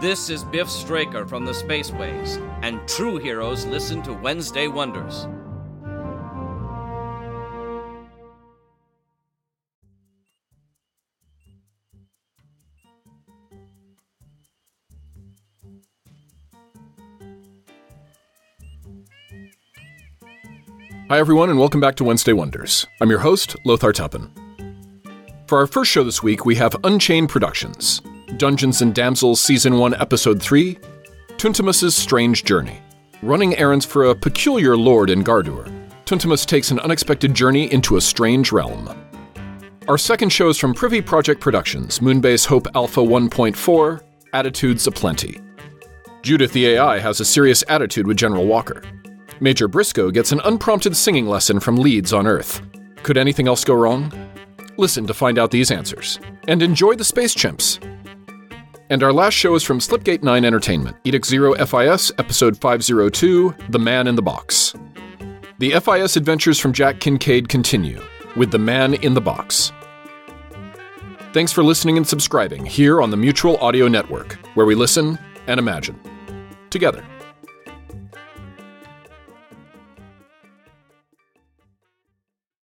This is Biff Straker from the Spaceways, and true heroes listen to Wednesday Wonders. Hi, everyone, and welcome back to Wednesday Wonders. I'm your host, Lothar Tuppen. For our first show this week, we have Unchained Productions, Dungeons and Damsels Season 1, Episode 3, Tuntimus's Strange Journey. Running errands for a peculiar lord in Gardur, Tuntimus takes an unexpected journey into a strange realm. Our second show is from Privy Project Productions, Moonbase Hope Alpha 1.4, Attitudes Aplenty. Judith the AI has a serious attitude with General Walker. Major Briscoe gets an unprompted singing lesson from Leeds on Earth. Could anything else go wrong? Listen to find out these answers. And enjoy the Space Chimps. And our last show is from Slipgate 9 Entertainment, Edict Zero FIS, Episode 502 The Man in the Box. The FIS adventures from Jack Kincaid continue with The Man in the Box. Thanks for listening and subscribing here on the Mutual Audio Network, where we listen and imagine together.